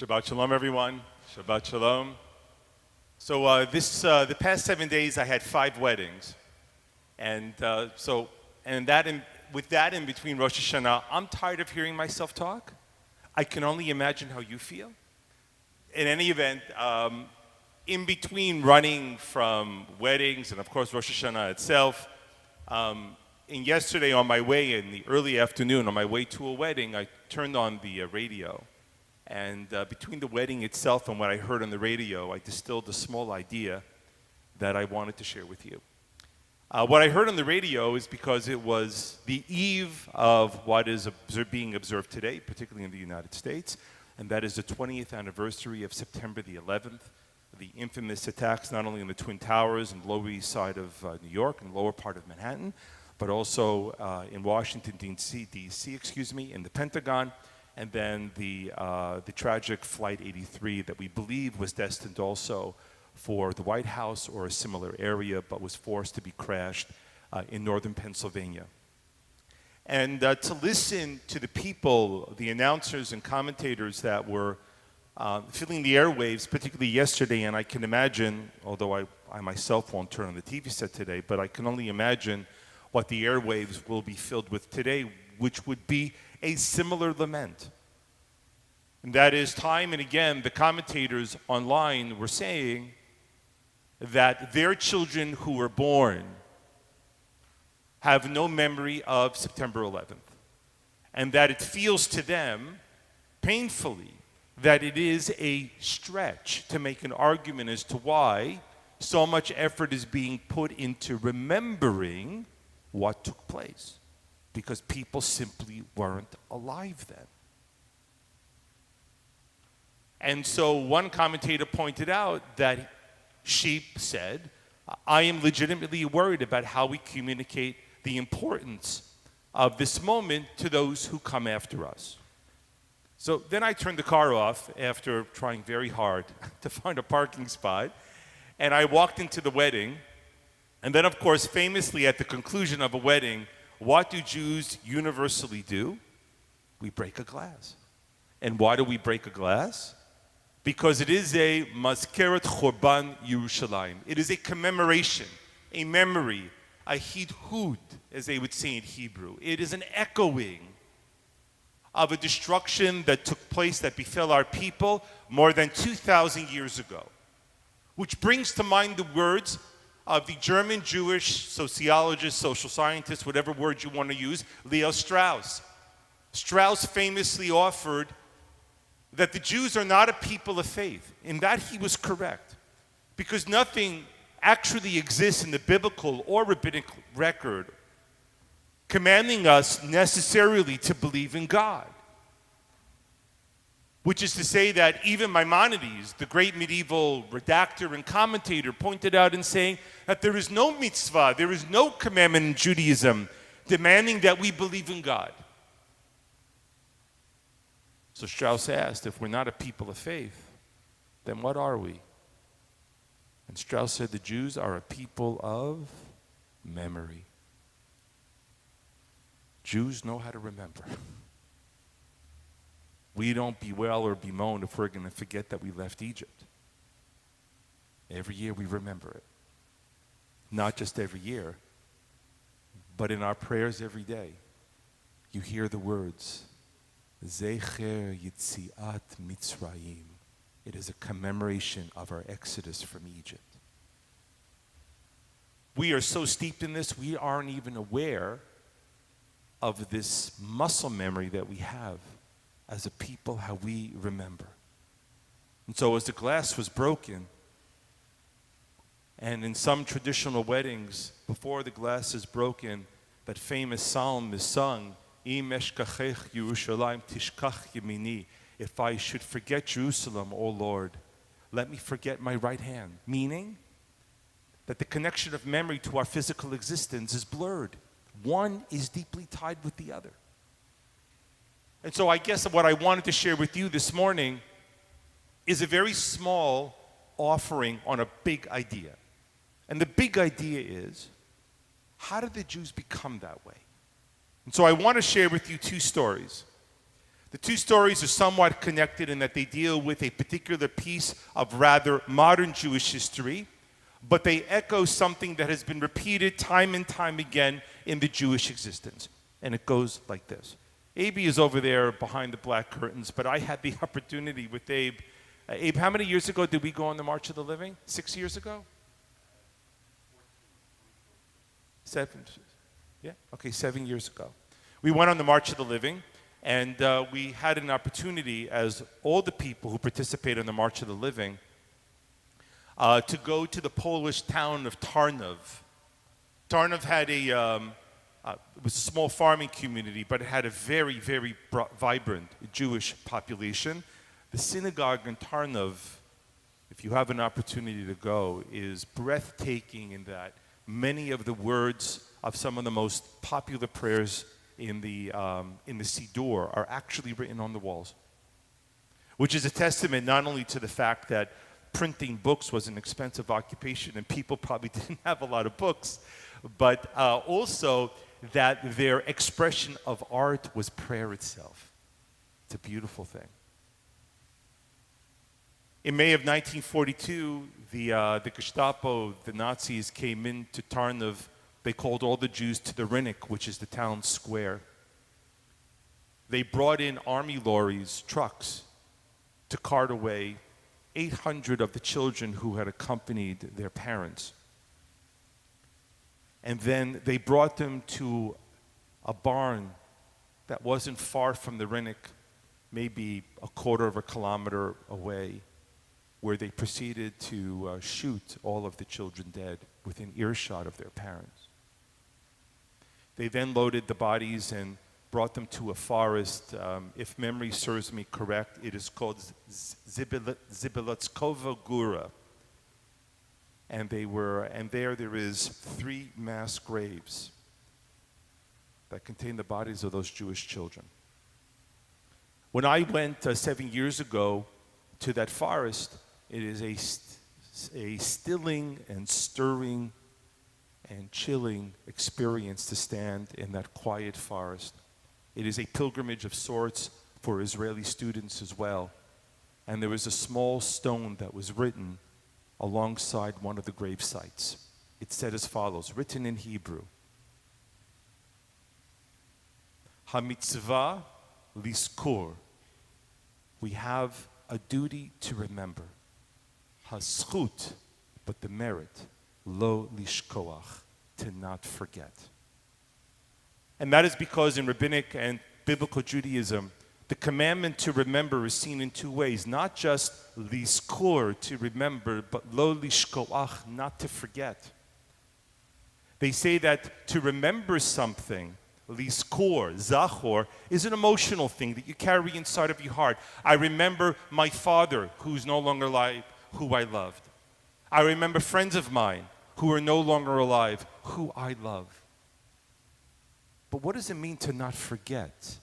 Shabbat shalom, everyone. Shabbat shalom. So uh, this, uh, the past seven days, I had five weddings, and uh, so, and that, in, with that in between Rosh Hashanah, I'm tired of hearing myself talk. I can only imagine how you feel. In any event, um, in between running from weddings and of course Rosh Hashanah itself, um, and yesterday on my way in the early afternoon, on my way to a wedding, I turned on the uh, radio. And uh, between the wedding itself and what I heard on the radio, I distilled a small idea that I wanted to share with you. Uh, what I heard on the radio is because it was the eve of what is being observed today, particularly in the United States, and that is the 20th anniversary of September the 11th, the infamous attacks not only on the Twin Towers and Lower East Side of uh, New York and lower part of Manhattan, but also uh, in Washington, D.C., D.C., excuse me, in the Pentagon, and then the, uh, the tragic Flight 83 that we believe was destined also for the White House or a similar area, but was forced to be crashed uh, in northern Pennsylvania. And uh, to listen to the people, the announcers and commentators that were uh, filling the airwaves, particularly yesterday, and I can imagine, although I, I myself won't turn on the TV set today, but I can only imagine what the airwaves will be filled with today, which would be a similar lament. And that is, time and again, the commentators online were saying that their children who were born have no memory of September 11th, and that it feels to them painfully that it is a stretch to make an argument as to why so much effort is being put into remembering what took place because people simply weren't alive then. And so one commentator pointed out that she said, I am legitimately worried about how we communicate the importance of this moment to those who come after us. So then I turned the car off after trying very hard to find a parking spot, and I walked into the wedding. And then, of course, famously at the conclusion of a wedding, what do Jews universally do? We break a glass. And why do we break a glass? Because it is a Maskeret Chorban Yerushalayim. It is a commemoration, a memory, a hidhud, as they would say in Hebrew. It is an echoing of a destruction that took place that befell our people more than 2,000 years ago. Which brings to mind the words of the German Jewish sociologist, social scientist, whatever word you want to use, Leo Strauss. Strauss famously offered that the Jews are not a people of faith. In that he was correct. Because nothing actually exists in the biblical or rabbinic record commanding us necessarily to believe in God. Which is to say that even Maimonides, the great medieval redactor and commentator, pointed out in saying that there is no mitzvah, there is no commandment in Judaism demanding that we believe in God. So Strauss asked, if we're not a people of faith, then what are we? And Strauss said, the Jews are a people of memory. Jews know how to remember. We don't bewail or bemoan if we're going to forget that we left Egypt. Every year we remember it. Not just every year, but in our prayers every day. You hear the words, Zecher Yitziat Mitzrayim. It is a commemoration of our exodus from Egypt. We are so steeped in this, we aren't even aware of this muscle memory that we have as a people, how we remember. And so, as the glass was broken, and in some traditional weddings, before the glass is broken, that famous psalm is sung, If I should forget Jerusalem, O Lord, let me forget my right hand. Meaning that the connection of memory to our physical existence is blurred. One is deeply tied with the other. And so I guess what I wanted to share with you this morning is a very small offering on a big idea. And the big idea is how did the Jews become that way? And so I want to share with you two stories. The two stories are somewhat connected in that they deal with a particular piece of rather modern Jewish history, but they echo something that has been repeated time and time again in the Jewish existence. And it goes like this Abe is over there behind the black curtains, but I had the opportunity with Abe. Uh, Abe, how many years ago did we go on the March of the Living? Six years ago? Seven. Yeah? Okay, seven years ago. We went on the March of the Living, and uh, we had an opportunity, as all the people who participated in the March of the Living, uh, to go to the Polish town of Tarnów. Tarnów had a, um, uh, it was a small farming community, but it had a very, very br- vibrant Jewish population. The synagogue in Tarnów, if you have an opportunity to go, is breathtaking in that many of the words of some of the most popular prayers in the, um, in the Siddur are actually written on the walls, which is a testament not only to the fact that printing books was an expensive occupation and people probably didn't have a lot of books, but uh, also that their expression of art was prayer itself. It's a beautiful thing. In May of 1942, the, uh, the Gestapo, the Nazis, came into Tarnów. they called all the Jews to the Rynek, which is the town square. They brought in army lorries, trucks, to cart away 800 of the children who had accompanied their parents. And then they brought them to a barn that wasn't far from the Rynek, maybe a quarter of a kilometer away, where they proceeded to uh, shoot all of the children dead within earshot of their parents. They then loaded the bodies and brought them to a forest. Um, if memory serves me correct, it is called Zbylitowska Góra. And they were, and there there is three mass graves that contain the bodies of those Jewish children. When I went uh, seven years ago to that forest, it is a, a stilling and stirring and chilling experience to stand in that quiet forest. It is a pilgrimage of sorts for Israeli students as well. And there was a small stone that was written alongside one of the grave sites. It said as follows, written in Hebrew Hamitzvah liskur. We have a duty to remember. Haschut, but the merit lo lishkoach, to not forget. And that is because in rabbinic and biblical Judaism, the commandment to remember is seen in two ways. Not just liskor, to remember, but lo lishkoach, not to forget. They say that to remember something, liskor, zachor, is an emotional thing that you carry inside of your heart. I remember my father, who's no longer alive, who I loved. I remember friends of mine who are no longer alive, who I love. But what does it mean to not forget?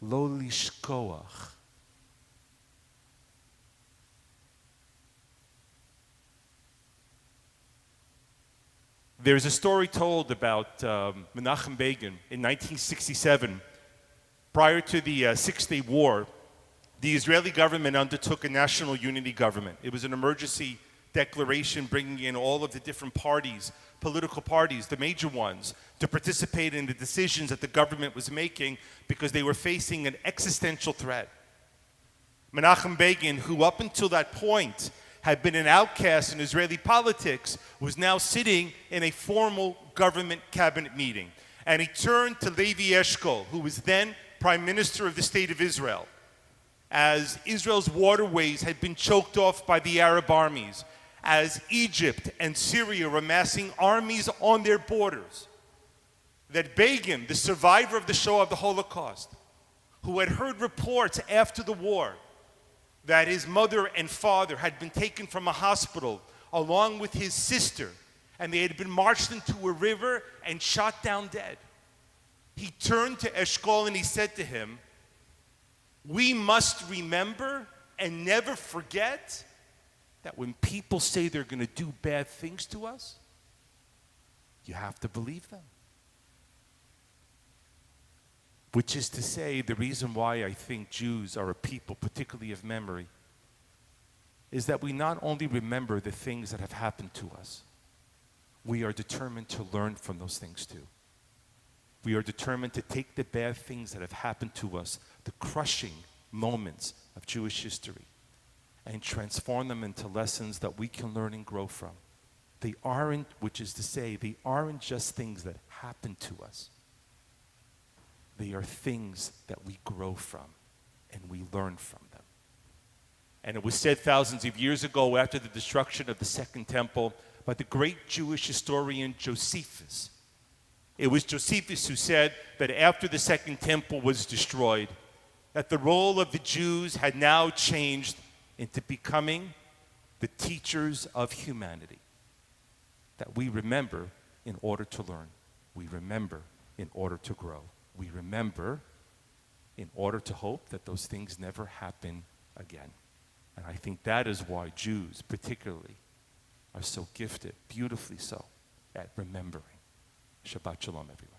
Lo lishkoach. There's a story told about um, Menachem Begin in 1967. Prior to the uh, Six Day War, the Israeli government undertook a national unity government. It was an emergency declaration bringing in all of the different parties, political parties, the major ones, to participate in the decisions that the government was making because they were facing an existential threat. Menachem Begin, who up until that point had been an outcast in Israeli politics, was now sitting in a formal government cabinet meeting. And he turned to Levi Eshkol, who was then prime minister of the state of Israel, as Israel's waterways had been choked off by the Arab armies as Egypt and Syria were amassing armies on their borders, that Begin, the survivor of the Shoah of the Holocaust, who had heard reports after the war that his mother and father had been taken from a hospital along with his sister, and they had been marched into a river and shot down dead. He turned to Eshkol and he said to him, We must remember and never forget that when people say they're going to do bad things to us, you have to believe them. Which is to say, the reason why I think Jews are a people, particularly of memory, is that we not only remember the things that have happened to us, we are determined to learn from those things too. We are determined to take the bad things that have happened to us, the crushing moments of Jewish history, and transform them into lessons that we can learn and grow from. They aren't, which is to say, they aren't just things that happen to us. They are things that we grow from and we learn from them. And it was said thousands of years ago after the destruction of the Second Temple by the great Jewish historian Josephus. It was Josephus who said that after the Second Temple was destroyed, that the role of the Jews had now changed into becoming the teachers of humanity. That we remember in order to learn, we remember in order to grow, we remember in order to hope that those things never happen again. And I think that is why Jews, particularly, are so gifted, beautifully so, at remembering. Shabbat Shalom, everyone.